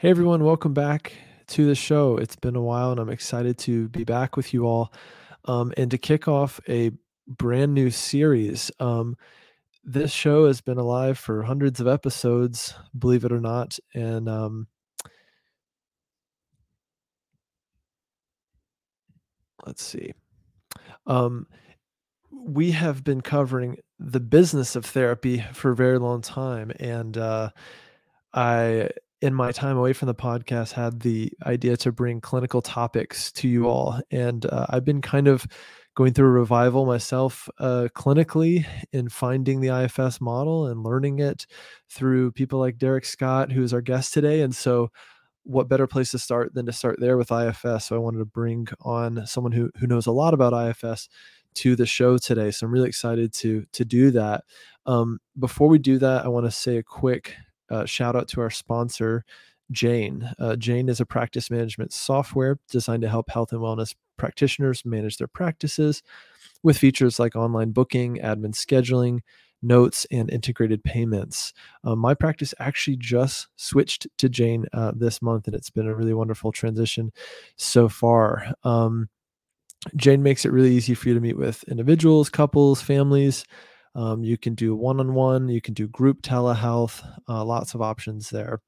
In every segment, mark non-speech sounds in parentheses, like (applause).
Hey everyone, welcome back to the show. It's been a while and I'm excited to be back with you all um, and to kick off a brand new series. Um, this show has been alive for hundreds of episodes, believe it or not. And um, let's see. Um, we have been covering the business of therapy for a very long time. And uh, I in my time away from the podcast had the idea to bring clinical topics to you all. And uh, i've been kind of going through a revival myself uh, clinically in finding the ifs model and learning it through people like derek scott who is our guest today. And so what better place to start than to start there with ifs so i wanted to bring on someone who, who knows a lot about ifs to the show today. So i'm really excited to to do that. Um, before we do that i want to say a quick uh, shout out to our sponsor, Jane. Uh, Jane is a practice management software designed to help health and wellness practitioners manage their practices with features like online booking, admin scheduling, notes, and integrated payments. Uh, my practice actually just switched to Jane uh, this month, and it's been a really wonderful transition so far. Um, Jane makes it really easy for you to meet with individuals, couples, families um, you can do one on one, you can do group telehealth, uh, lots of options there.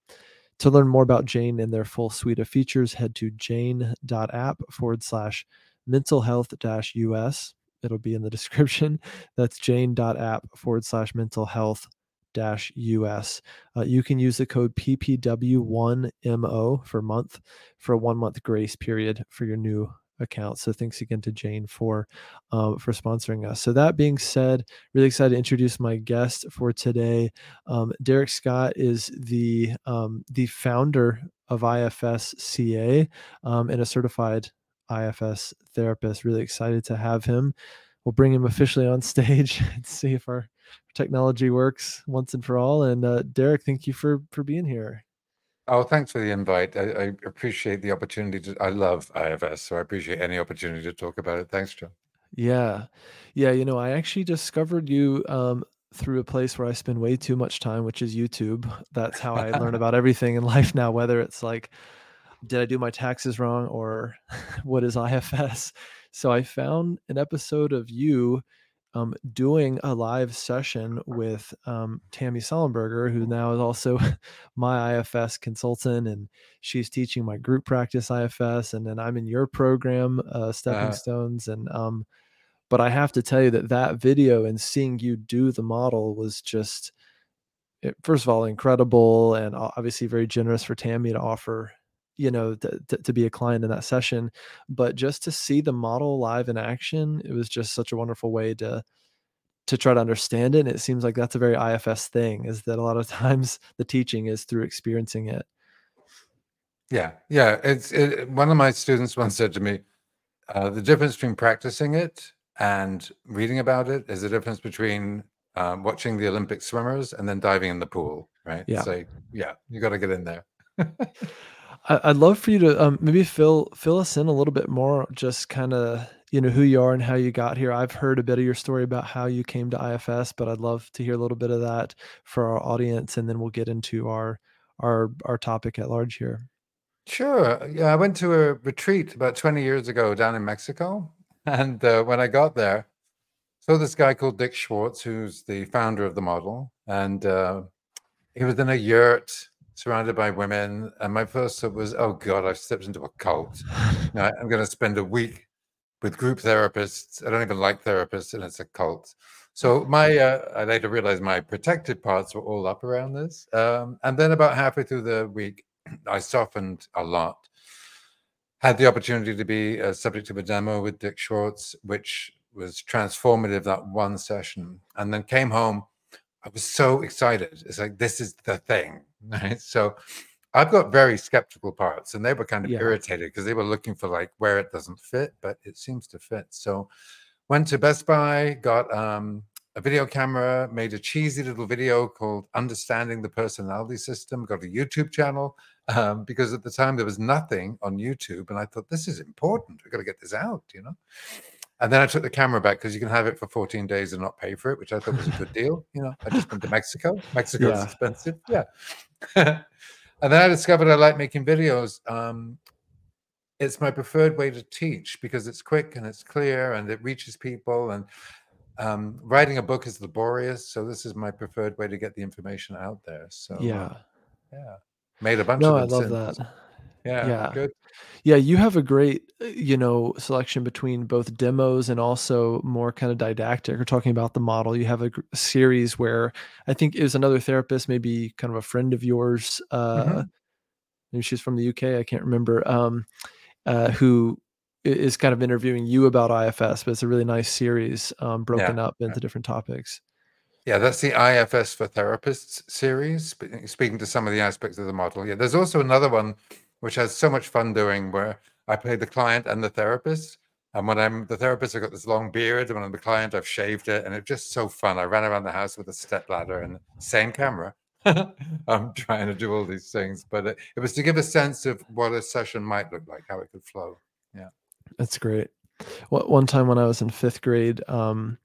To learn more about Jane and their full suite of features, head to jane.app forward slash mental health dash US. It'll be in the (laughs) description. That's jane.app forward slash mental health dash US. Uh, you can use the code PPW1MO for month for a one month grace period for your new account. So thanks again to Jane for um, for sponsoring us. So that being said, really excited to introduce my guest for today. Um, Derek Scott is the um, the founder of IFS CA um, and a certified IFS therapist. Really excited to have him. We'll bring him officially on (laughs) stage and see if our technology works once and for all. And uh, Derek, thank you for for being here. Oh, thanks for the invite. I, I appreciate the opportunity to. I love IFS, so I appreciate any opportunity to talk about it. Thanks, John. Yeah. Yeah, you know, I actually discovered you um, through a place where I spend way too much time, which is YouTube. That's how I learn (laughs) about everything in life now, whether it's like, did I do my taxes wrong or (laughs) what is IFS? So I found an episode of you um, doing a live session with um, Tammy Sollenberger, who now is also (laughs) my IFS consultant, and she's teaching my group practice IFS, and then I'm in your program, uh, Stepping uh, Stones, and um, but I have to tell you that that video and seeing you do the model was just, it, first of all, incredible, and obviously very generous for Tammy to offer you know to, to, to, be a client in that session but just to see the model live in action it was just such a wonderful way to to try to understand it and it seems like that's a very ifs thing is that a lot of (laughs) times the teaching is through experiencing it. Yeah yeah it's it, one of my students once said to me uh, the difference between practicing it and reading about it is the difference between um, watching the olympic swimmers and then diving in the pool right? Yeah. So yeah you got to get in there (laughs) I'd love for you to um, maybe fill fill us in a little bit more, just kind of you know who you are and how you got here. I've heard a bit of your story about how you came to IFS, but I'd love to hear a little bit of that for our audience, and then we'll get into our our our topic at large here. Sure. Yeah, I went to a retreat about 20 years ago down in Mexico, and uh, when I got there, saw this guy called Dick Schwartz, who's the founder of the model, and uh, he was in a yurt surrounded by women. And my first thought was, oh God, I've stepped into a cult. (sighs) now, I'm going to spend a week with group therapists. I don't even like therapists, and it's a cult. So my, uh, I later realized my protected parts were all up around this. Um, and then about halfway through the week, I softened a lot. Had the opportunity to be a subject of a demo with Dick Schwartz, which was transformative that one session. And then came home. I was so excited. It's like, this is the thing. (laughs) Right. So I've got very skeptical parts, and they were kind of yeah. irritated because they were looking for like where it doesn't fit, but it seems to fit. So went to Best Buy, got um, a video camera, made a cheesy little video called "Understanding the Personality System." Got a YouTube channel um, because at the time there was nothing on YouTube, and I thought this is important. We've got to get this out, you know. And then I took the camera back because you can have it for 14 days and not pay for it, which I thought was a good deal. (laughs) You know, I just went to Mexico. Mexico yeah. expensive. Yeah. (laughs) And then I discovered I like making videos. Um, it's my preferred way to teach because it's quick and it's clear and it reaches people. And um, writing a book is laborious, so this is my preferred way to get the information out there. So uh, Yeah. yeah, made a bunch No, of I love since. that. Yeah, Yeah. good. Yeah, you have a great, uh, you know, selection between both demos and also more kind of didactic or talking about the model. You have a series where I think it was another therapist, maybe kind of a friend of yours. Uh, Mhm. maybe she's from the UK. I can't remember. Um, uh, who is kind of interviewing you about IFS, but it's a really nice series, um, broken Yeah, up yeah. into different topics. Yeah, that's the IFS for Therapists series, speaking to some of the aspects of the model. Yeah, there's also another one which has so much fun doing where I play the client and the therapist. And when I'm the therapist, I've got this long beard, and when I'm the client, I've shaved it, and it's just so fun. I ran around the house with a step ladder and same camera. (laughs) I'm trying to do all these things, but it, it was to give a sense of what a session might look like, how it could flow. Yeah. That's great. One one time when I was in fifth grade, um,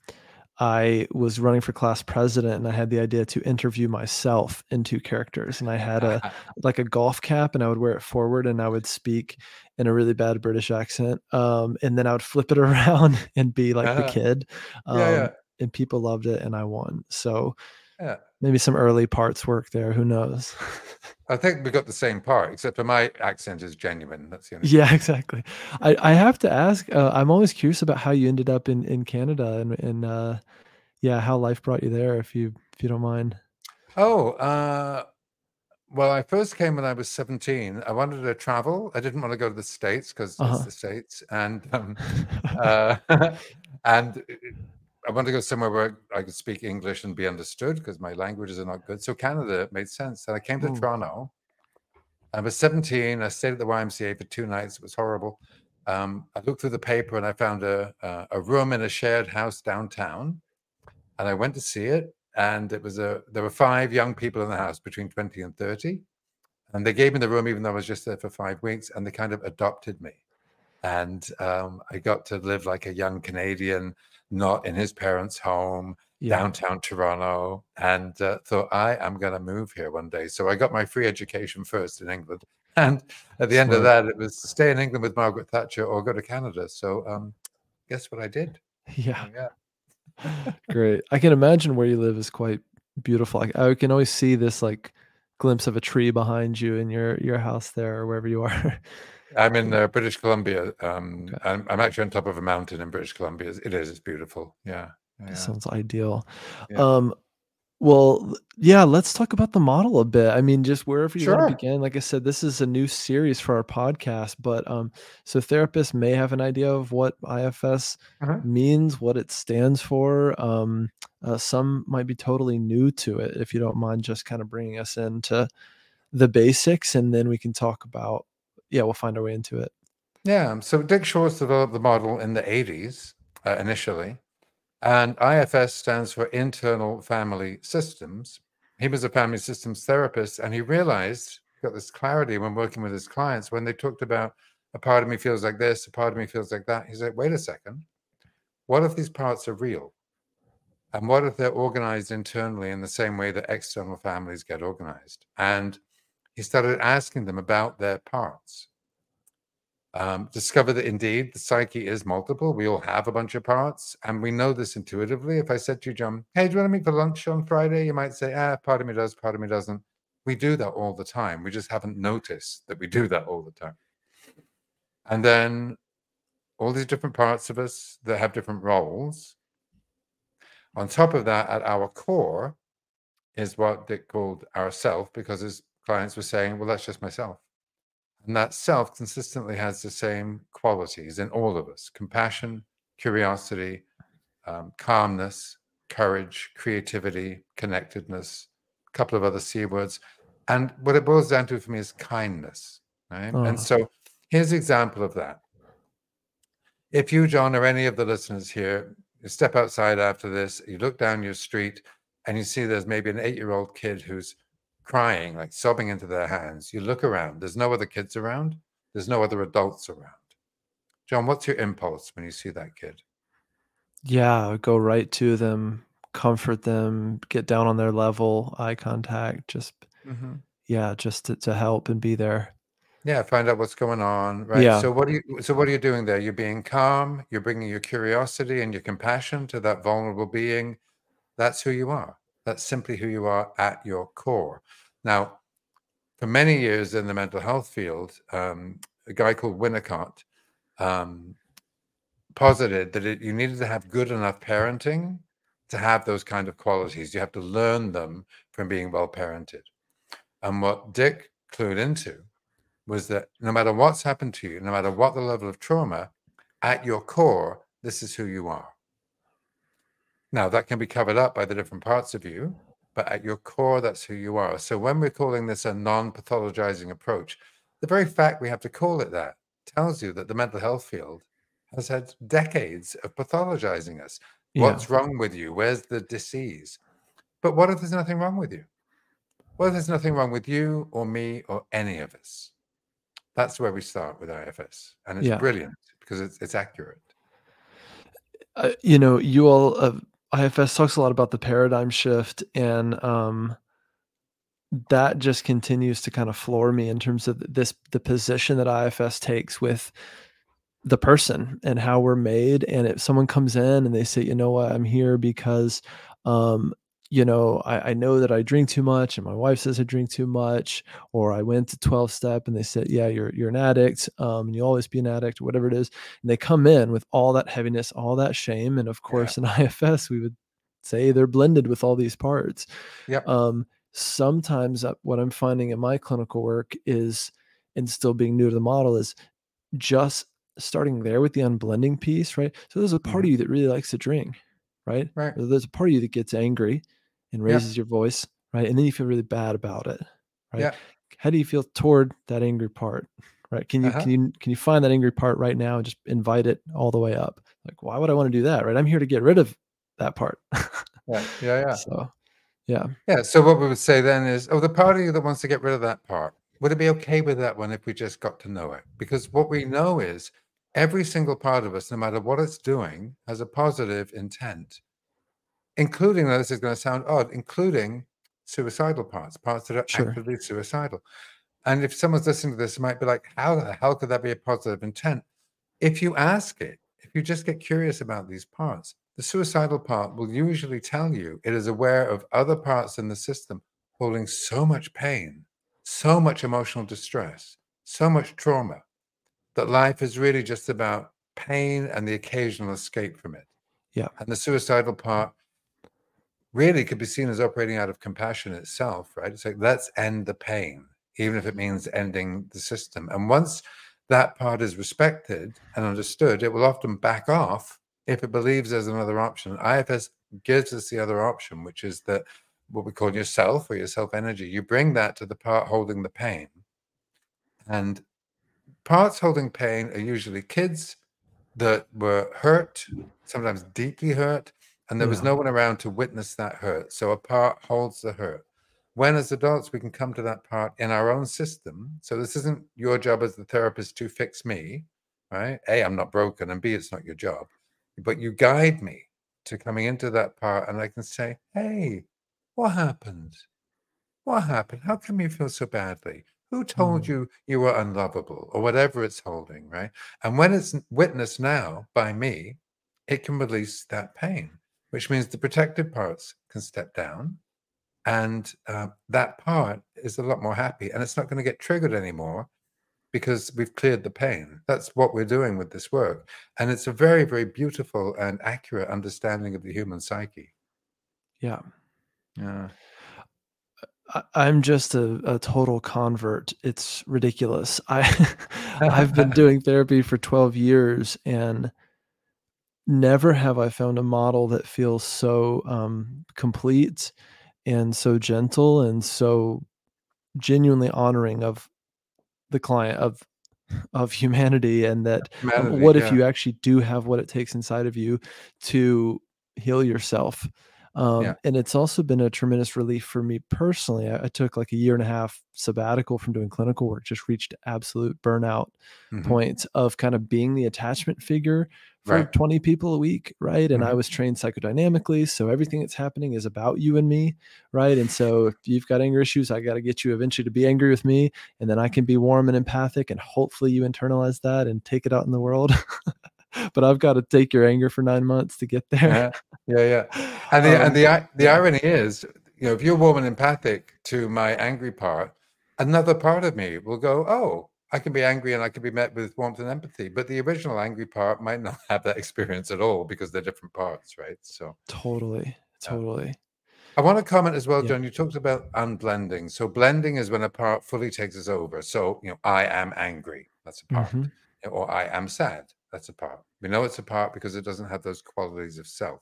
I was running for class president and I had the idea to interview myself in two characters. And I had a (laughs) like a golf cap and I would wear it forward and I would speak in a really bad British accent. Um, and then I would (laughs) flip it around and be like the Ah, (laughs) kid. Um, yeah, yeah, and people loved it and I won. So yeah. Maybe some early parts work there. Who knows? (laughs) I think we got the same part, except for my accent is genuine. That's the only. Yeah, exactly. I, I have to ask, uh, I'm always curious about how you ended up in, in Canada and, and uh, yeah, how life brought you there, if you if you don't mind. Oh, uh, well, I first came when I was 17. I wanted to travel. I didn't want to go to the States because Uh-huh. it's the States. And um, (laughs) uh, (laughs) and I wanted to go somewhere where I could speak English and be understood because my languages are not good. So Canada made sense. And I came to Ooh. Toronto. I was 17. I stayed at the YMCA for two nights. It was horrible. Um, I looked through the paper and I found a, a a room in a shared house downtown, and I went to see it. And it was a there were five young people in the house between 20 and 30, and they gave me the room even though I was just there for five weeks, and they kind of adopted me, and um, I got to live like a young Canadian, not in his parents' home Yeah. downtown Toronto and uh, thought I am going to move here one day. So I got my free education first in England. (laughs) And at the end of that, it was stay in England with Margaret Thatcher or go to Canada. So um, guess what I did? (laughs) Yeah. Yeah. (laughs) Great. I can imagine where you live is quite beautiful. I, I can always see this like glimpse of a tree behind you in your your house there or wherever you are. I'm in uh, British Columbia. Um, Okay. I'm, I'm actually on top of a mountain in British Columbia. It is. It's beautiful. Yeah. Yeah. sounds ideal. Yeah. Um, well, yeah, let's talk about the model a bit. I mean, just wherever you want to begin. Like I said, this is a new series for our podcast, but um, so therapists may have an idea of what IFS Uh-huh. means, what it stands for. Um, uh, some might be totally new to it. If you don't mind, just kind of bringing us into the basics, and then we can talk about. Yeah, we'll find our way into it. Yeah. So Dick Schwartz developed the model in the 80s uh, initially. And IFS stands for Internal Family Systems. He was a family systems therapist, and he realized, got this clarity when working with his clients, when they talked about a part of me feels like this, a part of me feels like that. He's like, wait a second. What if these parts are real? And what if they're organized internally in the same way that external families get organized? And he started asking them about their parts um, discover that indeed the psyche is multiple. We all have a bunch of parts, and we know this intuitively. If I said to you, John, hey, do you want to meet for lunch on Friday? You might say, ah, part of me does, part of me doesn't. We do that all the time. We just haven't noticed that we do that all the time. And then all these different parts of us that have different roles. On top of that, at our core is what Dick called our self, because his clients were saying, well, that's just myself. And that self consistently has the same qualities in all of us compassion, curiosity, um, calmness, courage, creativity, connectedness, a couple of other C words. And what it boils down to for me is kindness. Right. Oh. And so here's an example of that. If you, John, or any of the listeners here, you step outside after this, you look down your street and you see there's maybe an eight year old kid who's crying, like sobbing into their hands. You look around, there's no other kids around, there's no other adults around. John, what's your impulse when you see that kid? Yeah, go right to them, comfort them, get down on their level, eye contact, just Mm-hmm. Yeah, just to to help and be there. Yeah, find out what's going on, right? Yeah. So what are you so what are you doing there? You're being calm, you're bringing your curiosity and your compassion to that vulnerable being. That's who you are. That's simply who you are at your core. Now, for many years in the mental health field, um, a guy called Winnicott um, posited that it, you needed to have good enough parenting to have those kind of qualities. You have to learn them from being well parented. And what Dick clued into was that no matter what's happened to you, no matter what the level of trauma, at your core, this is who you are. Now, that can be covered up by the different parts of you, but at your core, that's who you are. So when we're calling this a non pathologizing approach, the very fact we have to call it that tells you that the mental health field has had decades of pathologizing us. Yeah. What's wrong with you? Where's the disease? But what if there's nothing wrong with you? Well, if there's nothing wrong with you or me or any of us? That's where we start with IFS. And it's Yeah. brilliant because it's, it's accurate. Uh, you know, you all uh, IFS talks a lot about the paradigm shift and um that just continues to kind of floor me in terms of this the position that IFS takes with the person and how we're made. And if someone comes in and they say you know what? I'm here because um you know I, I know that i drink too much and my wife says i drink too much or i went to 12 step and they said yeah you're you're an addict um and you'll always be an addict or whatever it is and they come in with all that heaviness all that shame and of course in (laughs) ifs we would say they're blended with all these parts Yeah. um sometimes uh, what i'm finding in my clinical work is and still being new to the model is just starting there with the unblending piece, right? So there's a part Mhm. of you that really likes to drink, right? Right. There's a part of you that gets angry and Yeah. raises your voice, right? And then you feel really bad about it, right? Yeah. How do you feel toward that angry part? Right? Can you Uh-huh. can you can you find that angry part right now and just invite it all the way up? Like, why would I want to do that? Right? I'm here to get rid of that part. Yeah. Yeah. (laughs) Yeah. So, yeah, Yeah. So what we would say then is, oh, the part of you that wants to get rid of that part, would it be okay with that one if we just got to know it? Because what we know is every single part of us, no matter what it's doing, has a positive intent, including, though this is going to sound odd, including suicidal parts, parts that are Sure. actively suicidal. And if someone's listening to this, it might be like, how the hell could that be a positive intent? If you ask it, if you just get curious about these parts, the suicidal part will usually tell you it is aware of other parts in the system holding so much pain, so much emotional distress, so much trauma that life is really just about pain and the occasional escape from it. Yeah. And the suicidal part really could be seen as operating out of compassion itself, right? It's like, let's end the pain, even if it means ending the system. And once that part is respected and understood, it will often back off if it believes there's another option. IFS gives us the other option, which is that what we call yourself or your self energy. You bring that to the part holding the pain. And parts holding pain are usually kids that were hurt, sometimes deeply hurt, and there was no one around to witness that hurt. So a part holds the hurt. When, as adults, we can come to that part in our own system. So this isn't your job as the therapist to fix me, right? A, I'm not broken, and B, it's not your job. But you guide me to coming into that part, and I can say, hey, what happened? What happened? How come you feel so badly? Who told Mm. you you were unlovable or whatever it's holding, right? And when it's witnessed now by me, it can release that pain, which means the protective parts can step down. And uh, that part is a lot more happy and it's not going to get triggered anymore because we've cleared the pain. That's what we're doing with this work. And it's a very, very beautiful and accurate understanding of the human psyche. yeah. Yeah. I'm just a, a total convert. It's ridiculous. I (laughs) I've been (laughs) doing therapy for 12 years and never have I found a model that feels so um, complete and so gentle and so genuinely honoring of the client of of humanity and that um, Humanity, what if you actually do have what it takes inside of you to heal yourself Um, Yeah. and it's also been a tremendous relief for me personally. I, I took like a year and a half sabbatical from doing clinical work, just reached absolute burnout Mhm. point of kind of being the attachment figure for Right. 20 people a week, right? And I Mhm. was trained psychodynamically, so everything that's happening is about you and me, right? And so if you've got anger issues, I got to get you eventually to be angry with me, and then I can be warm and empathic, and hopefully you internalize that and take it out in the world. (laughs) (laughs) but I've got to take your anger for nine months to get there. Yeah. Yeah. Yeah. (laughs) And the Um, and the the irony is, you know, if you're warm and empathic to my angry part, another part of me will go, "Oh, I can be angry and I can be met with warmth and empathy." But the original angry part might not (laughs) have that experience at all because they're different parts, right? So Totally, totally. I want to comment as well, Yeah. John. You talked about unblending. So blending is when a part fully takes us over. So you know, I am angry. That's a part. Mhm. Or I am sad. That's a part. We know it's a part because it doesn't have those qualities of self.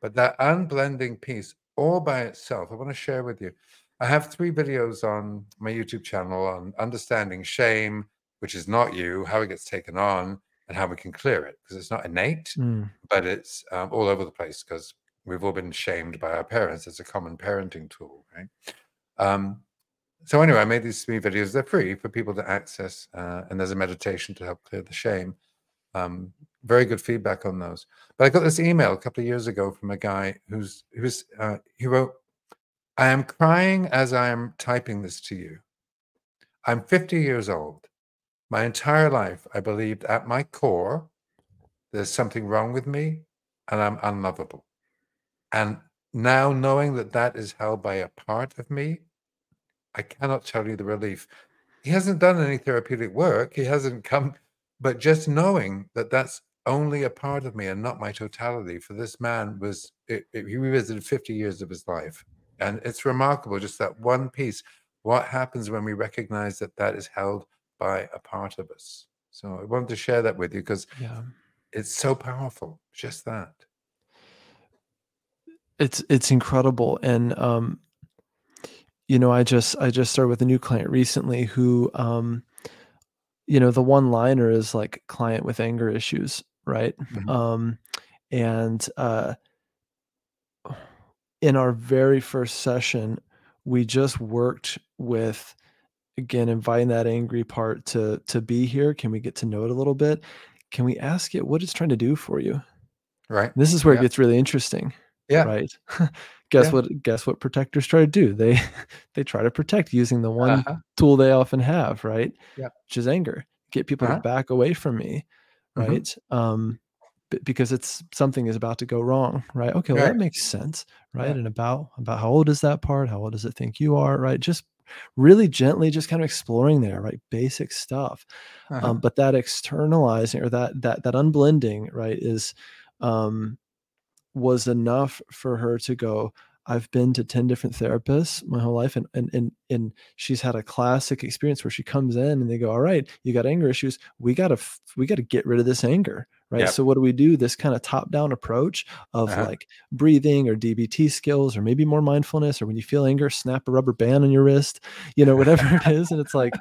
But that unblending piece all by itself, I want to share with you. I have three videos on my YouTube channel on understanding shame, which is not you, how it gets taken on, and how we can clear it because it's not innate, Mm. but it's um, all over the place because we've all been shamed by our parents. It's a common parenting tool, right? Um, so anyway, I made these three videos. They're free for people to access, uh, and there's a meditation to help clear the shame. Um, very good feedback on those. But I got this email a couple of years ago from a guy who's who's uh, he wrote, "I am crying as I am typing this to you. I'm 50 years old. My entire life, I believed at my core there's something wrong with me, and I'm unlovable. And now knowing that that is held by a part of me, I cannot tell you the relief. He hasn't done any therapeutic work. He hasn't come, but just knowing that that's only a part of me and not my totality for this man was, it, it- he revisited 50 years of his life. And it's remarkable, just that one piece. What happens when we recognize that that is held by a part of us? So I wanted to share that with you because Yeah. it's so powerful. Just that. It's it's incredible. And um, you know, I just I just started with a new client recently who um, you know, the one liner is like client with anger issues, right? Mhm. Um, and uh in our very first session, we just worked with again inviting that angry part to to be here. Can we get to know it a little bit? Can we ask it what it's trying to do for you? Right. This is where Yeah. it gets really interesting, Yeah. right? (laughs) guess Yeah. what guess what protectors try to do? They (laughs) they try to protect using the one Uh-huh. tool they often have, right? Yeah. Which is anger. Get people Uh-huh. to back away from me, Mhm. right? Um b- because it's something is about to go wrong, right? Okay, well Right. that makes sense, right? Yeah. And about about how old is that part? How old does it think you are, right? Just really gently just kind of exploring there, right? Basic stuff. Uh-huh. Um, but that externalizing or that that that unblending, right, is um was enough for her to go i've been to 10 different therapists my whole life and and and, and she's had a classic experience where she comes in and they go all right you got anger issues we got to we got to get rid of this anger right Yep. so what do we do this kind of top down approach of Uh-huh. like breathing or dbt skills or maybe more mindfulness or when you feel anger snap a rubber band on your wrist you know whatever (laughs) it is and it's like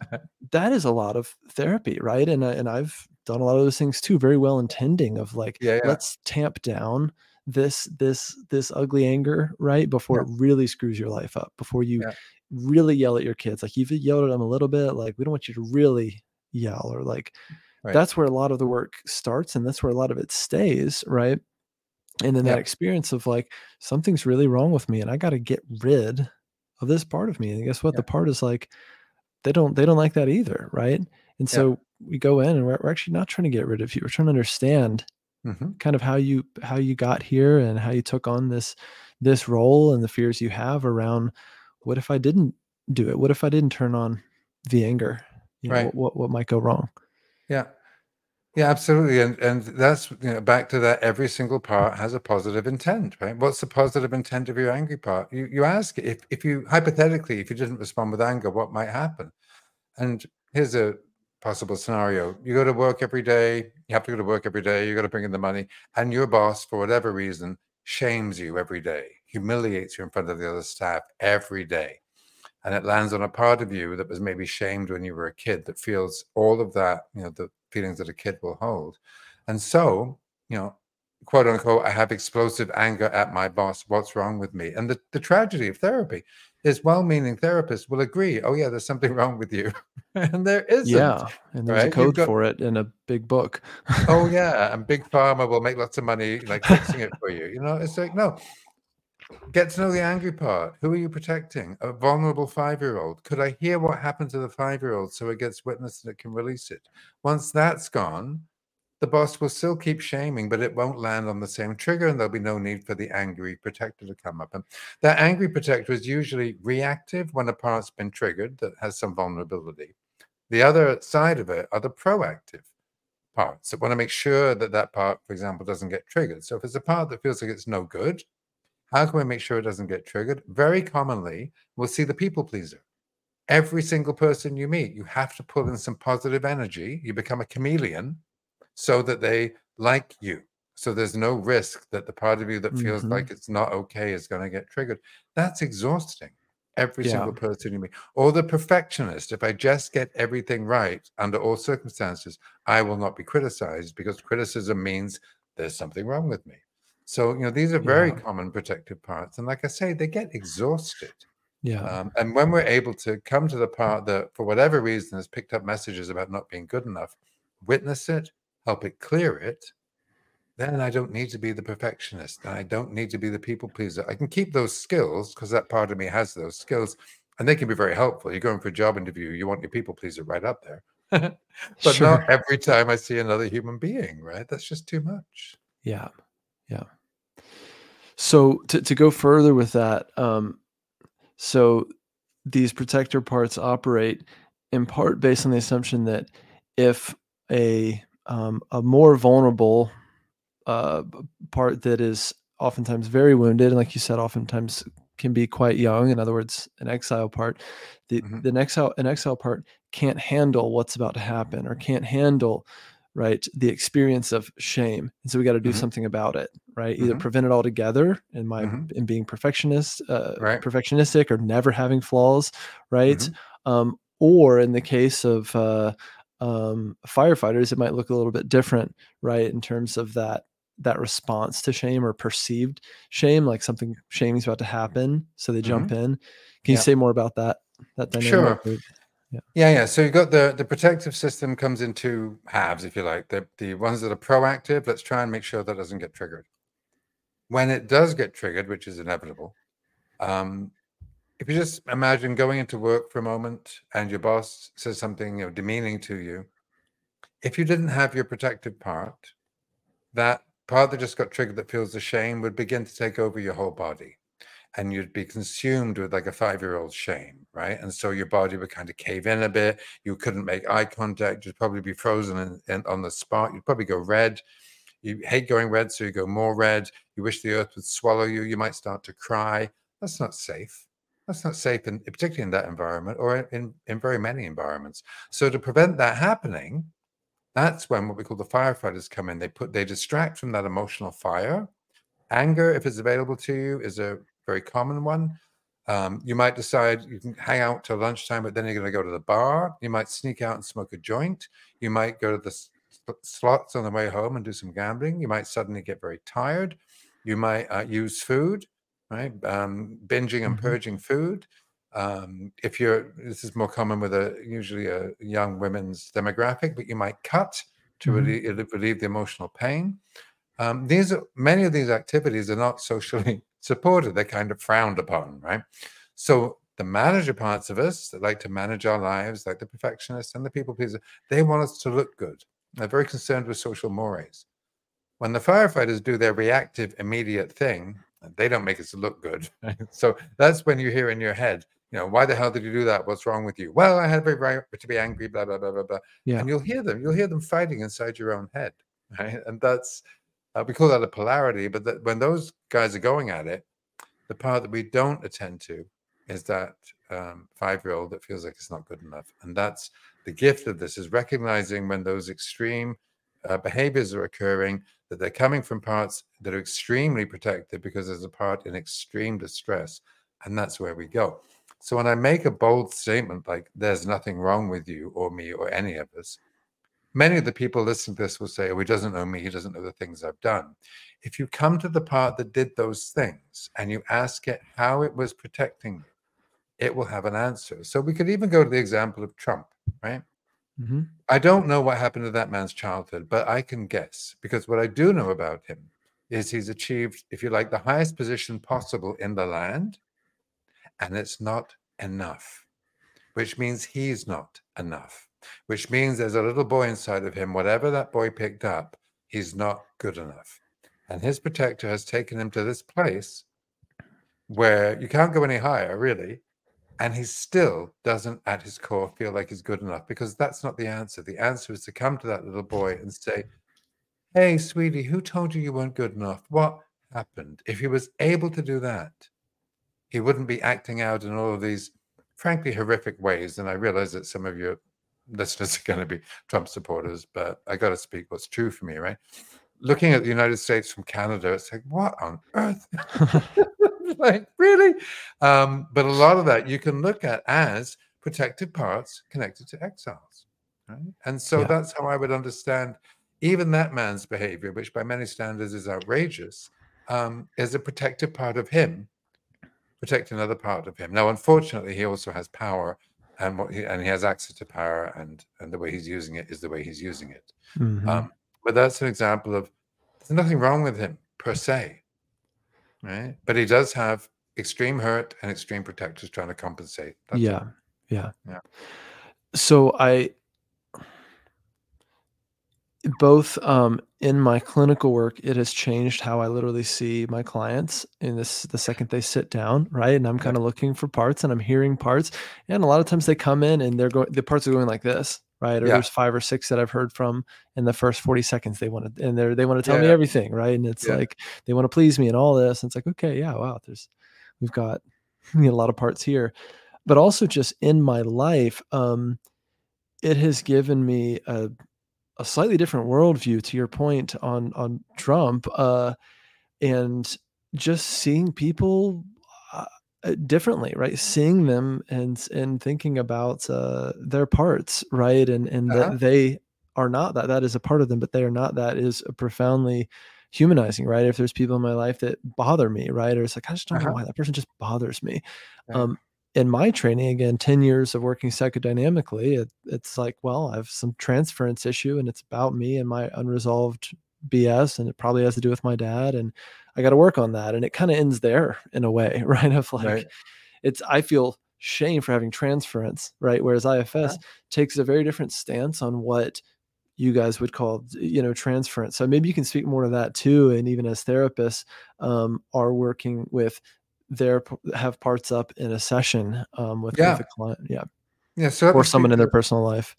(laughs) that is a lot of therapy right and and i've done a lot of those things too very well intending of like Yeah, yeah. let's tamp down this this this ugly anger right before Yeah. it really screws your life up before you really yell at your kids like you've yelled at them a little bit like we don't want you to really yell or like Right. that's where a lot of the work starts and that's where a lot of it stays right? And then that experience of like something's really wrong with me and i got to get rid of this part of me and guess what? The part is like they don't they don't like that either right? And so we go in and we're, we're actually not trying to get rid of you we're trying to understand Mhm. kind of how you how you got here and how you took on this this role and the fears you have around what if i didn't do it what if i didn't turn on the anger you know Right. what, what what might go wrong Yeah. Yeah, absolutely. And and that's you know back to that every single part has a positive intent, right? What's the positive intent of your angry part? You you ask if if you hypothetically, if you didn't respond with anger, what might happen? And here's a possible scenario. You go to work every day, you have to go to work every day, you got to bring in the money, and your boss, for whatever reason, shames you every day, humiliates you in front of the other staff every day. And it lands on a part of you that was maybe shamed when you were a kid that feels all of that, you know, the feelings that a kid will hold. And so, you know, quote unquote, I have explosive anger at my boss. What's wrong with me? And the, the tragedy of therapy is well meaning therapists will agree, oh, yeah, there's something (laughs) wrong with you. and there isn't. Yeah. And there's right? a code got, for it in a big book. oh, (laughs) yeah. And Big Pharma will make lots of money like fixing it for you. You know, it's like, no. Get to know the angry part. Who are you protecting? A vulnerable five year old. Could I hear what happened to the five year old so it gets witnessed and it can release it? Once that's gone, the boss will still keep shaming, but it won't land on the same trigger, and there'll be no need for the angry protector to come up. And that angry protector is usually reactive when a part's been triggered that has some vulnerability. The other side of it are the proactive parts that want to make sure that that part, for example, doesn't get triggered. So if it's a part that feels like it's no good, how can we make sure it doesn't get triggered? Very commonly, we'll see the people pleaser. Every single person you meet, you have to pull in some positive energy. You become a chameleon so that they like you. So there's no risk that the part of you that feels mm-hmm. like it's not okay is going to get triggered. That's exhausting. Every yeah. single person you meet, or the perfectionist. If I just get everything right under all circumstances, I will not be criticized because criticism means there's something wrong with me. So, you know, these are very yeah. common protective parts. And like I say, they get exhausted. Yeah. Um, and when we're able to come to the part that, for whatever reason, has picked up messages about not being good enough, witness it, help it clear it, then I don't need to be the perfectionist. And I don't need to be the people pleaser. I can keep those skills because that part of me has those skills and they can be very helpful. You're going for a job interview, you want your people pleaser right up there. (laughs) but sure. not every time I see another human being, right? That's just too much. Yeah. Yeah. So to, to go further with that, um, so these protector parts operate in part based on the assumption that if a um, a more vulnerable uh, part that is oftentimes very wounded, and like you said, oftentimes can be quite young. In other words, an exile part, the mm-hmm. the exile an exile part can't handle what's about to happen or can't handle right the experience of shame and so we got to do mm-hmm. something about it right either mm-hmm. prevent it altogether in my mm-hmm. in being perfectionist uh, right. perfectionistic or never having flaws right mm-hmm. um, or in the case of uh, um, firefighters, it might look a little bit different, right? In terms of that that response to shame or perceived shame, like something shame is about to happen, so they mm-hmm. jump in. Can you say more about that? That dynamic? Sure. Yeah. yeah, yeah. So you've got the the protective system comes in two halves, if you like. The the ones that are proactive. Let's try and make sure that doesn't get triggered. When it does get triggered, which is inevitable, um, if you just imagine going into work for a moment and your boss says something you know, demeaning to you, if you didn't have your protective part, that part that just got triggered that feels the shame would begin to take over your whole body. And you'd be consumed with like a five year old shame, right? And so your body would kind of cave in a bit. You couldn't make eye contact. You'd probably be frozen in, in, on the spot. You'd probably go red. You hate going red, so you go more red. You wish the earth would swallow you. You might start to cry. That's not safe that's not safe, in, particularly in that environment or in, in very many environments. So to prevent that happening, that's when what we call the firefighters come in. They put they distract from that emotional fire. Anger, if it's available to you, is a very common one. Um, you might decide you can hang out till lunchtime, but then you're going to go to the bar. You might sneak out and smoke a joint. You might go to the slots on the way home and do some gambling. You might suddenly get very tired. You might uh, use food right? Um, binging and mm-hmm. purging food. Um, if you're, this is more common with a usually a young women's demographic, but you might cut to mm-hmm. relieve, relieve, the emotional pain. Um, these are many of these activities are not socially (laughs) supported; they're kind of frowned upon, right? So the manager parts of us that like to manage our lives, like the perfectionists and the people pleaser, they want us to look good. They're very concerned with social mores. When the firefighters do their reactive, immediate thing, they don't make us look good. (laughs) so that's when you hear in your head, you know, why the hell did you do that? What's wrong with you? Well, I had every right to be angry, blah, blah, blah, blah, blah. Yeah. And you'll hear them, you'll hear them fighting inside your own head. (laughs) Right. And that's, uh, we call that a polarity. But that when those guys are going at it, the part that we don't attend to is that um, five year old that feels like it's not good enough. And that's the gift of this is recognizing when those extreme uh, behaviors are occurring that they're coming from parts that are extremely protected because there's a part in extreme distress. And that's where we go. So when I make a bold statement like, there's nothing wrong with you or me or any of us, many of the people listening to this will say, oh, he doesn't know me. He doesn't know the things I've done. If you come to the part that did those things and you ask it how it was protecting you, it will have an answer. So we could even go to the example of Trump, right? Mhm. I don't know what happened to that man's childhood, but I can guess because what I do know about him is he's achieved, if you like, the highest position possible in the land, and it's not enough, which means he's not enough, which means there's a little boy inside of him, whatever that boy picked up, he's not good enough. And his protector has taken him to this place where you can't go any higher, really. And he still doesn't, at his core, feel like he's good enough because that's not the answer. The answer is to come to that little boy and say, Hey, sweetie, who told you you weren't good enough? What happened? If he was able to do that, he wouldn't be acting out in all of these, frankly, horrific ways. And I realize that some of your listeners (laughs) are going to be Trump supporters, but I got to speak what's true for me, right? Looking at the United States from Canada, it's like, what on earth? (laughs) (laughs) like, really? Um, but a lot of that you can look at as protected parts connected to exiles. Right? And so Yeah. that's how I would understand even that man's behavior, which by many standards is outrageous, um, is a protective part of him protecting another part of him. Now, unfortunately, he also has power, and what he, and he has access to power, and and the way he's using it is the way he's using it. Mhm. Um, but that's an example of there's nothing wrong with him per se, right? But he does have extreme hurt and extreme protectors trying to compensate. That's yeah. Yeah. Yeah. So I both um, in my clinical work, it has changed how I literally see my clients in this the second they sit down, right? And I'm kind of looking for parts and I'm hearing parts. And a lot of times they come in and they're going the parts are going like this, right? Or Yeah. there's five or six that I've heard from in the first 40 seconds They want to and they're they want to tell me everything, right? And it's Yeah. like they want to please me and all this. And it's like, okay, yeah, wow, there's we've got you (laughs) know, a lot of parts here. But also just in my life, um, it has given me a a slightly different worldview to your point on on Trump, uh, and just seeing people differently, right? Seeing them and and thinking about uh, their parts, right? And and Uh-huh. that they are not that. That is a part of them, but they are not that. Is profoundly humanizing, right? If there's people in my life that bother me, right? Or it's like I just don't know Uh-huh. why that person just bothers me. Right. Um, in my training again 10 years of working psychodynamically it, it's like well i have some transference issue and it's about me and my unresolved bs and it probably has to do with my dad and i got to work on that and it kind of ends there in a way (laughs) right of like Right. it's i feel shame for having transference right whereas ifs takes a very different stance on what you guys would call you know transference so maybe you can speak more to that too and even as therapists um, are working with their have parts up in a session um, with, Yeah. with a client yeah Yeah. So or someone in their personal life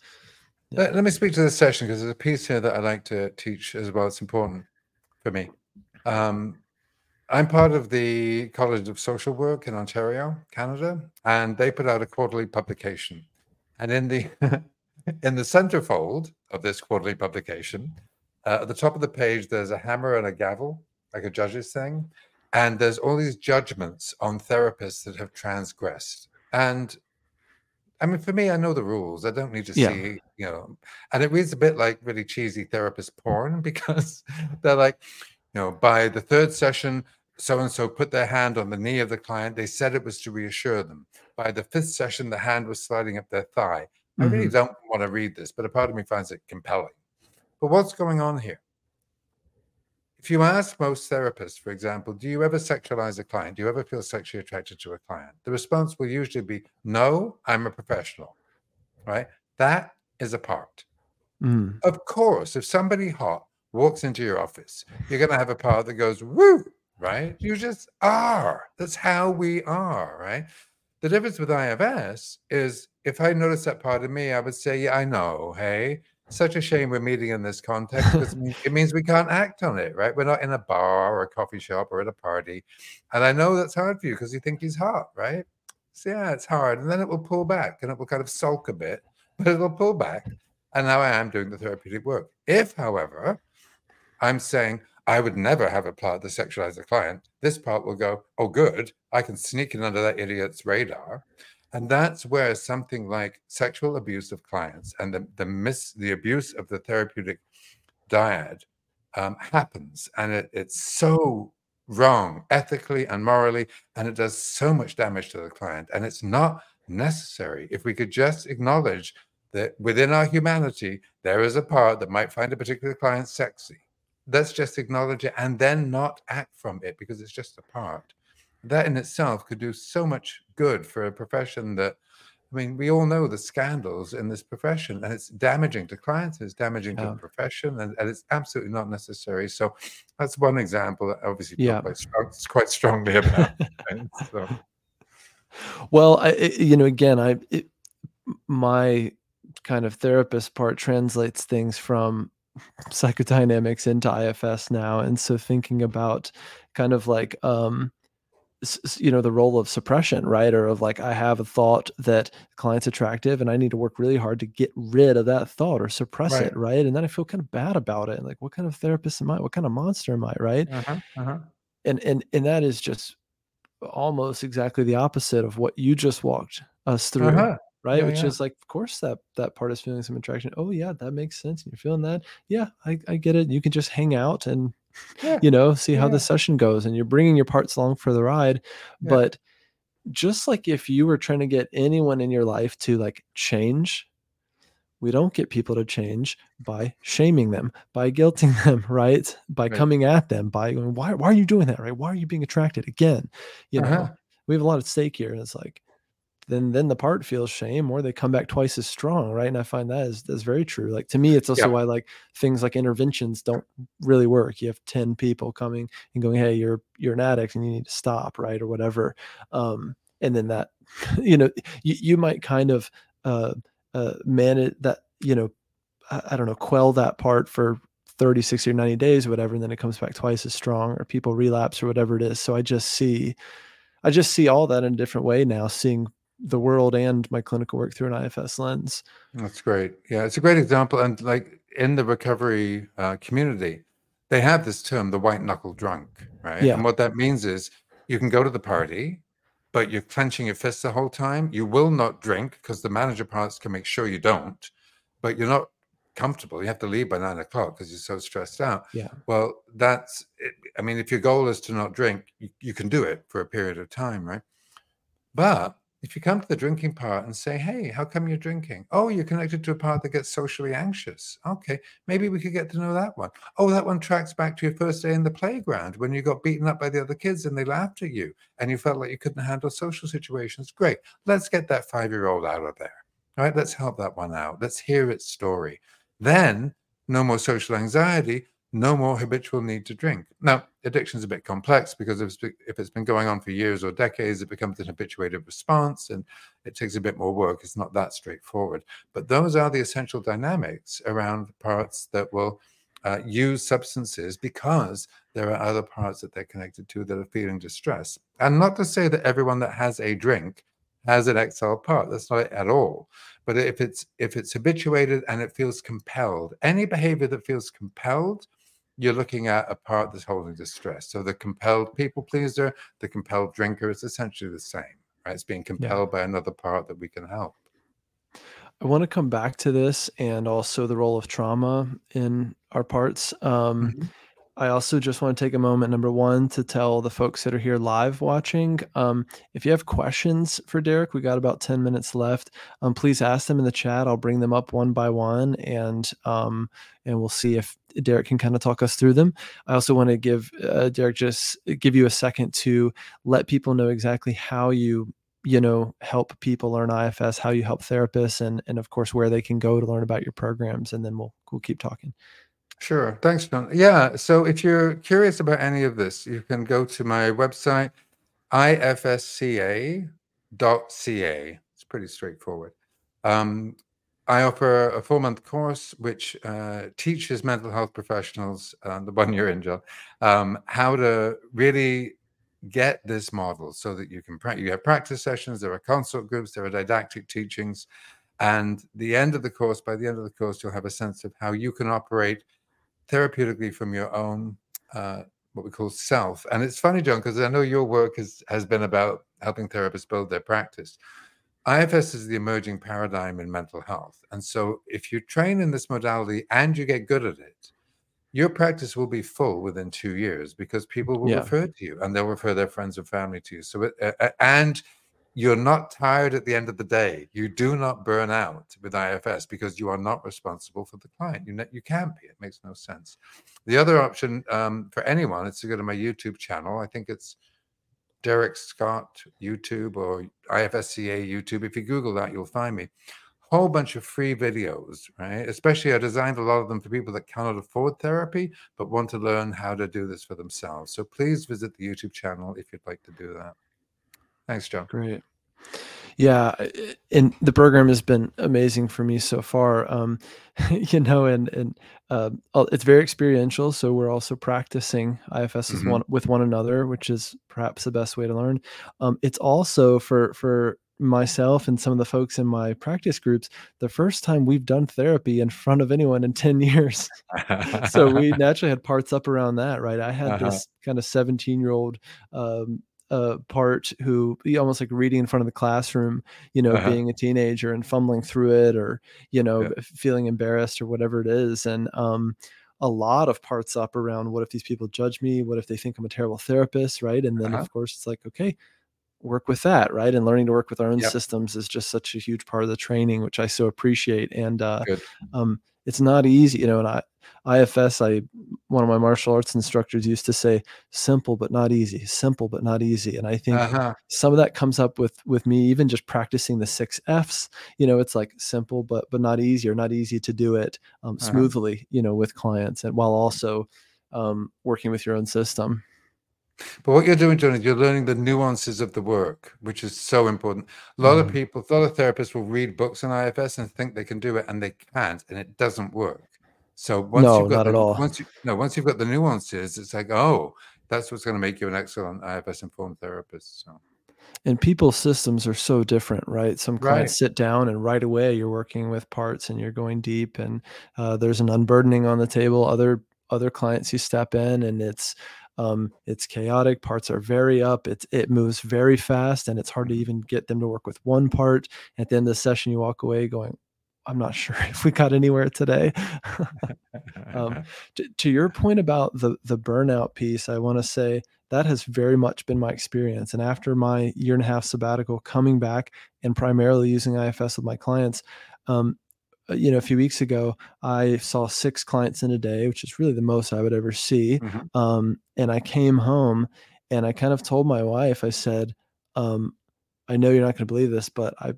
Let, let me speak to this session because there's a piece here that I like to teach as well. It's important for me. Um, I'm part of the College of Social Work in Ontario, Canada, and they put out a quarterly publication. And in the (laughs) in the centerfold of this quarterly publication, uh, at the top of the page, there's a hammer and a gavel, like a judge's thing, and there's all these judgments on therapists that have transgressed. And I mean, for me, I know the rules. I don't need to Yeah. see, you know, and it reads a bit like really cheesy therapist porn (laughs) because they're like, you know, by the third session, so and so put their hand on the knee of the client. They said it was to reassure them. By the fifth session, the hand was sliding up their thigh. I really Mhm. don't want to read this, but a part of me finds it compelling. But what's going on here? If you ask most therapists, for example, do you ever sexualize a client? Do you ever feel sexually attracted to a client? The response will usually be, no, I'm a professional, right? That is a part. Mm. Of course, if somebody hot walks into your office, you're going to have a part that goes, woo, right? You just are. That's how we are, right? The difference with IFS is if I notice that part of me, I would say, yeah, I know. Hey, such a shame we're meeting in this context because it means- we can't act on it, right? We're not in a bar or a coffee shop or at a party. And I know that's hard for you because you think he's hot, right? So, yeah, it's hard. And then it will pull back and it will kind of sulk a bit, (laughs) but it'll pull back. And now I am doing the therapeutic work. If, however, I'm saying I would never have a part that sexualize a client, this part will go, oh, good. I can sneak in under that idiot's radar. And that's where something like sexual abuse of clients and the, the the abuse of the therapeutic dyad um, happens. And it, it's so wrong ethically and morally, and it does so much damage to the client. And it's not necessary. If we could just acknowledge that within our humanity, there is a part that might find a particular client sexy. Let's just acknowledge it and then not act from it because it's just a part. That in itself could do so much good for a profession that I mean, we all know the scandals in this profession, and it's damaging to clients, it's damaging to the profession, and, and it's absolutely not necessary. So that's one example that obviously Yeah. quite, strong, quite strongly about. (laughs) so, Well, I, you know, again, I it, my kind of therapist part translates things from psychodynamics into IFS now, and so thinking about kind of like um you know the role of suppression right? Or of like i have a thought that the client's attractive and i need to work really hard to get rid of that thought or suppress right. it right. and then i feel kind of bad about it. And like what kind of therapist am i? What kind of monster am i right? Uh-huh, uh-huh. and and and that is just almost exactly the opposite of what you just walked us through Uh-huh. right? Yeah, which yeah. is like of course that that part is feeling some attraction. Oh yeah that makes sense and you're feeling that. Yeah i, I get it. You can just hang out and Yeah. you know see how the session goes and you're bringing your parts along for the ride Yeah. but just like if you were trying to get anyone in your life to like change we don't get people to change by shaming them by guilting (laughs) them right by Right. coming at them by going why, why are you doing that right why are you being attracted again you know Uh-huh. we have a lot at stake here and it's like then then the part feels shame or they come back twice as strong right? And i find that is that's very true. Like to me it's also Yeah. why like things like interventions don't really work. You have 10 people coming and going hey you're you're an addict and you need to stop right or whatever. Um and then that (laughs) you know you, you might kind of uh uh manage that you know I, I don't know quell that part for 30 60 or 90 days or whatever and then it comes back twice as strong or people relapse or whatever it is. So i just see i just see all that in a different way now seeing the world and my clinical work through an ifs lens That's great. Yeah, it's a great example. And like in the recovery uh, community, they have this term, the white knuckle drunk, right? Yeah. And what that means is you can go to the party, but you're clenching your fists the whole time. You will not drink because the manager parts can make sure you don't, but you're not comfortable. You have to leave by nine o'clock because you're so stressed out. yeah Well, that's, it. I mean, if your goal is to not drink, you, you can do it for a period of time, right? But if you come to the drinking part and say, hey, how come you're drinking? Oh, you're connected to a part that gets socially anxious. Okay, maybe we could get to know that one. Oh, that one tracks back to your first day in the playground when you got beaten up by the other kids and they laughed at you and you felt like you couldn't handle social situations. Great. Let's get that five year old out of there. All right, let's help that one out. Let's hear its story. Then, no more social anxiety, no more habitual need to drink. Now, addiction is a bit complex because if it's, if it's been going on for years or decades, it becomes an habituated response and it takes a bit more work. It's not that straightforward. But those are the essential dynamics around parts that will uh, use substances because there are other parts that they're connected to that are feeling distress. And not to say that everyone that has a drink has an XL part. That's not it at all. But if it's if it's habituated and it feels compelled, any behavior that feels compelled, you're looking at a part that's holding distress. So the compelled people pleaser, the compelled drinker is essentially the same, right? It's being compelled by another part that we can help. I want to come back to this and also the role of trauma in our parts. Um, Mhm. I also just want to take a moment, number one, to tell the folks that are here live watching. Um, if you have questions for Derek, we got about 10 minutes left. Um, please ask them in the chat. I'll bring them up one by one and um, and we'll see if Derek can kind of talk us through them. I also want to give uh, Derek just give you a second to let people know exactly how you you know help people learn IFS, how you help therapists, and and of course where they can go to learn about your programs, and then we'll we'll keep talking. Sure. Thanks, John. Yeah. So if you're curious about any of this, you can go to my website, ifsca.ca. It's pretty straightforward. Um, I offer a four month course which uh, teaches mental health professionals, uh, the one you're in, John, um, how to really get this model so that you can practice. You have practice sessions, there are consult groups, there are didactic teachings. And the end of the course, by the end of the course, you'll have a sense of how you can operate therapeutically from your own uh, what we call self. And it's funny, John, because I know your work has has been about helping therapists build their practice. IFS is the emerging paradigm in mental health. And so if you train in this modality and you get good at it, your practice will be full within two years because people will Yeah. refer to you and they'll refer their friends and family to you. So, uh, and you're not tired at the end of the day. You do not burn out with IFS because you are not responsible for the client. You, ne- you can't be. It makes no sense. The other option um, for anyone is to go to my YouTube channel. I think it's Derek Scott YouTube or IFSCA YouTube. If you Google that, you'll find me. Whole bunch of free videos, right? Especially, I designed a lot of them for people that cannot afford therapy but want to learn how to do this for themselves. So please visit the YouTube channel if you'd like to do that. Thanks, John. Great. Yeah, and the program has been amazing for me so far. Um, (laughs) you know, and and um, uh, it's very experiential. So we're also practicing IFS with Mhm. one with one another, which is perhaps the best way to learn. Um, it's also for for myself and some of the folks in my practice groups the first time we've done therapy in front of anyone in 10 years (laughs) so we (laughs) naturally had parts up around that, right? I had Uh-huh. this kind of 17 year old um, uh, part who almost like reading in front of the classroom, you know, Uh-huh. being a teenager and fumbling through it or, you know, Yeah. feeling embarrassed or whatever it is. And um, a lot of parts up around what if these people judge me? What if they think I'm a terrible therapist, right? And then, Uh-huh. of course, it's like, okay, work with that, right? And learning to work with our own Yep. systems is just such a huge part of the training, which I so appreciate. And uh, um, it's not easy, you know. And I, IFS, I one of my martial arts instructors used to say, "Simple but not easy, simple but not easy." And I think Uh-huh. some of that comes up with with me even just practicing the six Fs. You know, it's like simple but but not easy, or not easy to do it um, Uh-huh. smoothly. You know, with clients, and while also um, working with your own system. But what you're doing, John, is you're learning the nuances of the work, which is so important. A lot of Mhm. people, a lot of therapists will read books on IFS and think they can do it, and they can't, and it doesn't work. So once No, you've got not the, at all. once you no, once you've got the nuances, it's like, oh, that's what's going to make you an excellent IFS informed therapist. So and people's systems are so different right some clients Right. sit down and right away you're working with parts and you're going deep and uh, there's an unburdening on the table other other clients you step in and it's um, it's chaotic parts are very up it's it moves very fast and it's hard to even get them to work with one part. At the end of the session you walk away going i'm not (laughs) sure if we got anywhere today. (laughs) Um, (laughs) to, to your point about the the burnout piece i want to say that has very much been my experience and after my year and a half sabbatical coming back and primarily using ifs with my clients um, you know a few weeks ago i saw six clients in a day which is really the most i would ever see Mhm. um, and i came home and i kind of told my wife i said um, i know you're not going to believe this but i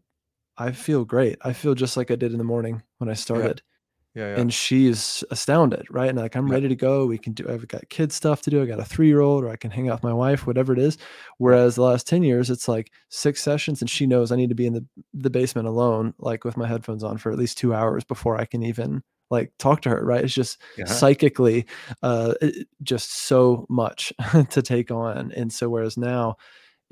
i feel great. I feel just like i did in the morning when i started. yeah, yeah. and she's astounded, right? And like, I'm Yeah. ready to go. We can do. I've got kid stuff to do. I got a three year old, or I can hang out with my wife, whatever it is. Whereas the last ten years, it's like six sessions, and she knows I need to be in the the basement alone, like with my headphones on for at least two hours before I can even like talk to her. Right? It's just Yeah. psychically, uh, it- just so much (laughs) to take on. And so, whereas now,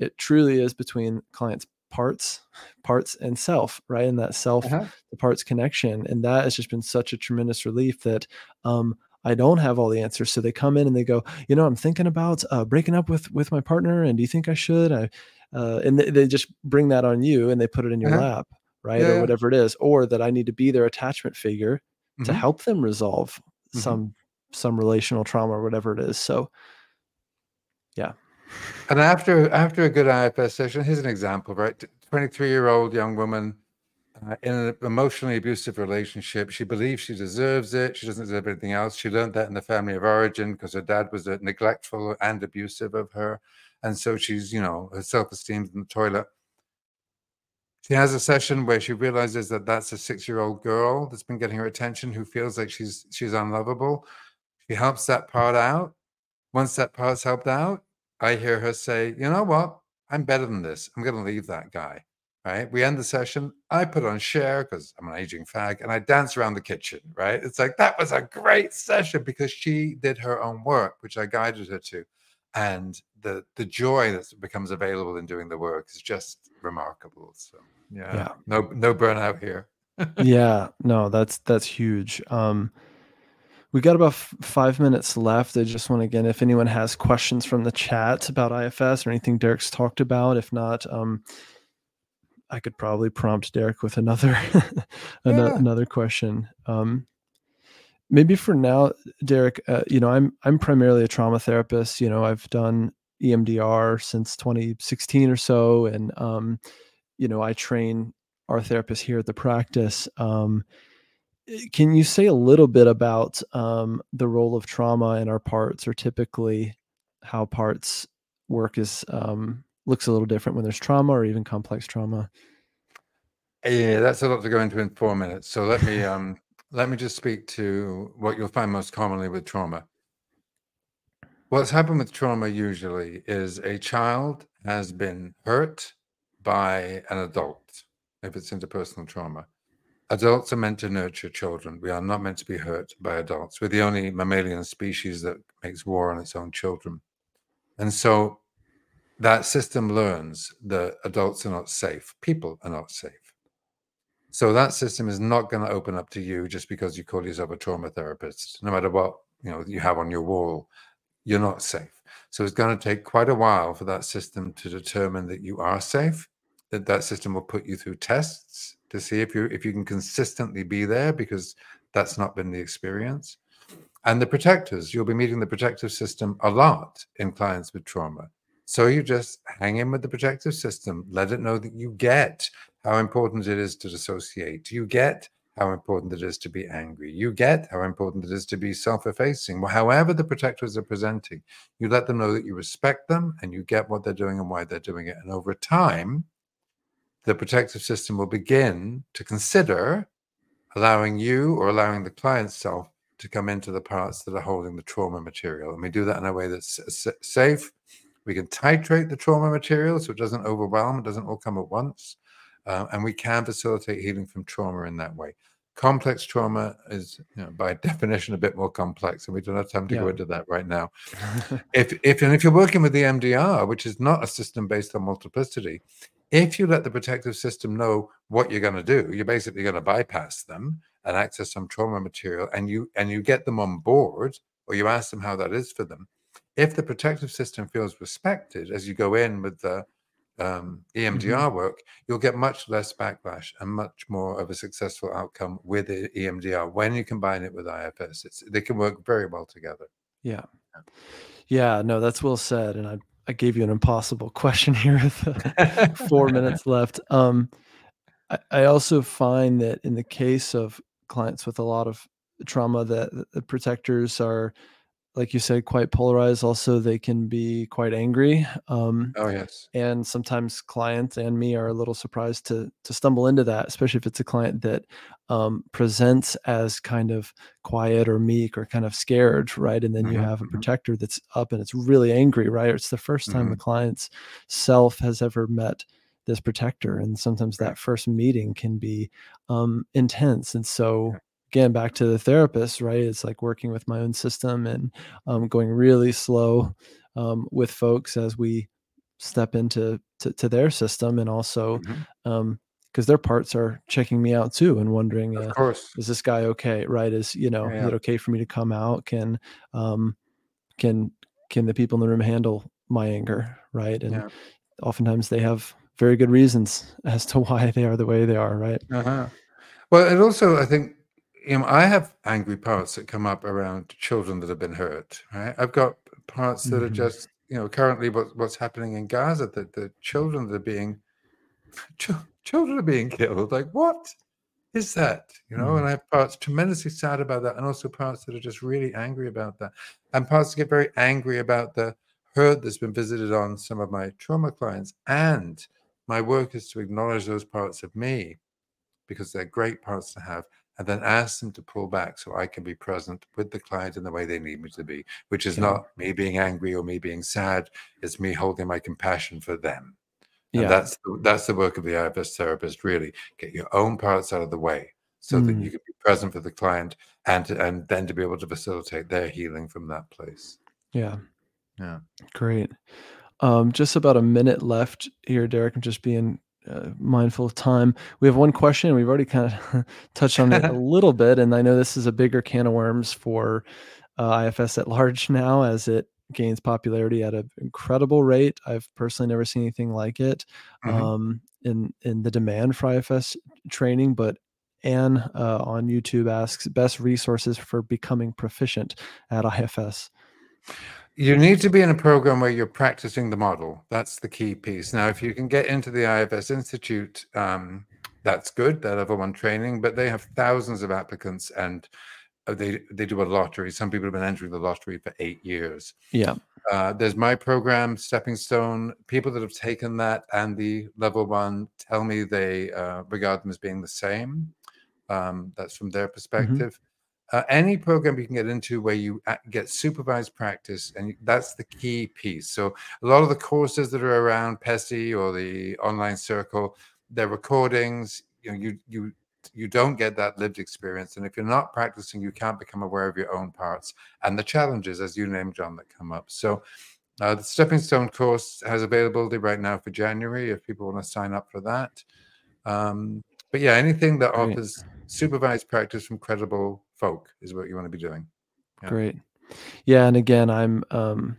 it truly is between clients' parts, parts and self, right? And that self Uh-huh. the parts connection and that has just been such a tremendous relief that um I don't have all the answers. So they come in and they go, you know, I'm thinking about uh, breaking up with with my partner, and do you think I should? I, uh, and they, they just bring that on you and they put it in your Uh-huh. lap, right, Yeah, or yeah. whatever it is, or that I need to be their attachment figure to Mhm. help them resolve Mhm. some some relational trauma or whatever it is. So, And after after a good IFS session, here's an example, right? 23 year old young woman uh, in an emotionally abusive relationship. She believes she deserves it. She doesn't deserve anything else. She learned that in the family of origin because her dad was neglectful and abusive of her. And so she's, you know, her self esteem's in the toilet. She has a session where she realizes that that's a six year old girl that's been getting her attention who feels like she's she's unlovable. She helps that part out. Once that part's helped out, I hear her say, you know what? I'm better than this. I'm going to leave that guy. Right. We end the session. I put on Cher because I'm an aging fag and I dance around the kitchen. Right. It's like that was a great session because she did her own work, which I guided her to. And the the joy that becomes available in doing the work is just remarkable. So yeah. Yeah. No no burnout here. (laughs) yeah, no, that's that's huge. Um, we got about f- five minutes left. I just want to again, if anyone has questions from the chat about IFS or anything Derek's talked about, if not, um, I could probably prompt Derek with another (laughs) another, Yeah. another question. Um, maybe for now, Derek, uh, you know, I'm I'm primarily a trauma therapist. You know, I've done EMDR since 2016 or so, and um, you know, I train our therapists here at the practice. Um, can you say a little bit about um, the role of trauma in our parts, or typically how parts work is um, looks a little different when there's trauma or even complex trauma? Yeah, that's a lot to go into in four minutes. So let me um let me just speak to what you'll find most commonly with trauma. What's happened with trauma usually is a child has been hurt by an adult, if it's interpersonal trauma. Adults are meant to nurture children. We are not meant to be hurt by adults. We're the only mammalian species that makes war on its own children. And so that system learns that adults are not safe, people are not safe. So that system is not going to open up to you just because you call yourself a trauma therapist. No matter what you know you have on your wall, you're not safe. So it's going to take quite a while for that system to determine that you are safe. That that system will put you through tests to see if you if you can consistently be there because that's not been the experience. And the protectors, you'll be meeting the protective system a lot in clients with trauma. So you just hang in with the protective system, let it know that you get how important it is to dissociate. You get how important it is to be angry. You get how important it is to be self effacing. However, the protectors are presenting, you let them know that you respect them and you get what they're doing and why they're doing it. And over time, the protective system will begin to consider allowing you or allowing the client's self to come into the parts that are holding the trauma material. And we do that in a way that's safe. We can titrate the trauma material so it doesn't overwhelm, it doesn't all come at once. Uh, and we can facilitate healing from trauma in that way. Complex trauma is, you know, by (laughs) definition, a bit more complex, and we don't have time to go into that right now. (laughs) if if and if you're working with the EMDR, which is not a system based on multiplicity, if you let the protective system know what you're going to do, you're basically going to bypass them and access some trauma material, and you and you get them on board, or you ask them how that is for them. If the protective system feels respected as you go in with the um, EMDR work, you'll get much less backlash and much more of a successful outcome with the EMDR when you combine it with IFS. It's, they can work very well together. Yeah. Yeah, no, that's well said. And I, I gave you an impossible question here with (laughs) four minutes left. Um, I, I also find that in the case of clients with a lot of trauma, that the protectors are, like you said, quite polarized. Also, they can be quite angry. Um, Oh yes. and sometimes clients and me are a little surprised to to stumble into that especially if it's a client that um, presents as kind of quiet or meek or kind of scared right and then you Mhm, have a mhm. protector that's up and it's really angry right it's the first time the client's self has ever met this protector and sometimes that first meeting can be um, intense and so. Again back to the therapist right it's like working with my own system and um, going really slow um, with folks as we step into to, to their system and also Mhm. um because their parts are checking me out too and wondering Of uh, course. is this guy okay right is you know Yeah, is it okay for me to come out can um can can the people in the room handle my anger right and Yeah. oftentimes they have very good reasons (laughs) as to why they are the way they are right Uh-huh. Well, and also, I think, you know, I have angry parts that come up around children that have been hurt. Right? I've got parts that are Mhm. just, you know, currently what, what's happening in Gaza. That the children that are being, (laughs) ch- children are being killed. Like, what is that? You know, and I have parts tremendously sad about that, and also parts that are just really angry about that, and parts that get very angry about the hurt that's been visited on some of my trauma clients. And my work is to acknowledge those parts of me because they're great parts to have, and then ask them to pull back so I can be present with the client in the way they need me to be, which is Yeah. not me being angry or me being sad. It's me holding my compassion for them. And yeah that's the, that's the work of the IFS therapist. Really, get your own parts out of the way so that Mm. you can be present for the client and to, and then to be able to facilitate their healing from that place. yeah Yeah. Great. Um, just about a minute left here, Derek. I'm just being uh, mindful of time. We have one question. We've already kind of (laughs) touched on it a (laughs) little bit, and I know this is a bigger can of worms for uh, IFS at large now as it gains popularity at an incredible rate. I've personally never seen anything like it. Mhm. Um, in in the demand for IFS training, but Anne uh, on YouTube asks best resources for becoming proficient at IFS. You need to be in a program where you're practicing the model. That's the key piece. Now, if you can get into the IFS Institute, um, that's good. That level one training, but they have thousands of applicants and uh, they they do a lottery. Some people have been entering the lottery for eight years. Yeah. Uh, there's my program, Stepping Stone. People that have taken that and the level one tell me they uh, regard them as being the same. Um, that's from their mm-hmm. perspective. Mm-hmm uh, any program you can get into where you get supervised practice and that's the key piece. So a lot of the courses that are around PESI or the online circle they're recordings. You know you you you don't get that lived experience. And if you're not practicing you can't become aware of your own parts and the challenges as you named john that come up. So uh, the stepping stone course has availability right now for january if people want to sign up for that. Um, but yeah anything that offers supervised practice from credible folk is what you want to be doing. Yeah. Great. Yeah, and again, I'm um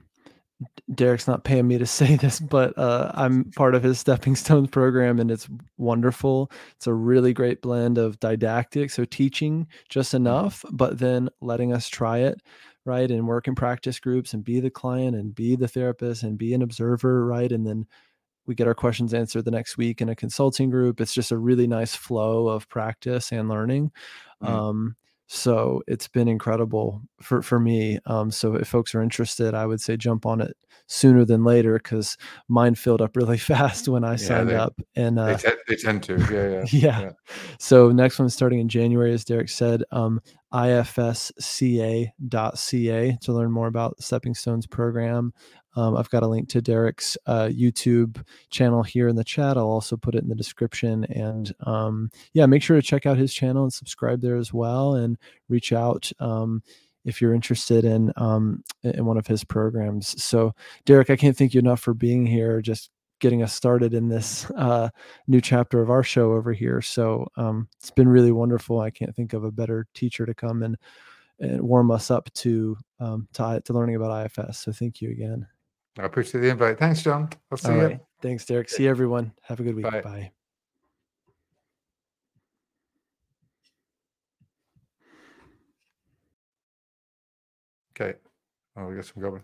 Derek's not paying me to (laughs) say this, but uh, I'm part of his Stepping Stones program, and it's wonderful. It's a really great blend of didactic, so teaching just mm-hmm. enough, but then letting us try it, right, and work in practice groups, and be the client, and be the therapist, and be an observer, right, and then we get our questions answered the next week in a consulting group. It's just a really nice flow of practice and learning. Mm. Um, so it's been incredible for for me um, so if folks are interested i would say jump on it sooner than later because mine filled up really (laughs) fast when i yeah, signed they, up and uh, they, they, tend to yeah yeah, (laughs) yeah. yeah. So next one starting in january as derek said um, ifsca.ca to learn more about stepping stones program um, I've got a link to Derek's uh, YouTube channel here in the chat. I'll also put it in the description. And um, yeah, make sure to check out his channel and subscribe there as well, and reach out um, if you're interested in um, in one of his programs. So, Derek, I can't thank you enough for being here. Just getting us started in this (laughs) uh, new chapter of our show over here. So um, it's been really wonderful. I can't think of a better teacher to come and and warm us up to um, to, to learning about IFS. So thank you again. I appreciate the invite. Thanks, John. I'll see All you. Right. Thanks, Derek. See everyone. Have a good week. Bye. Bye. Okay. Oh, we got some going.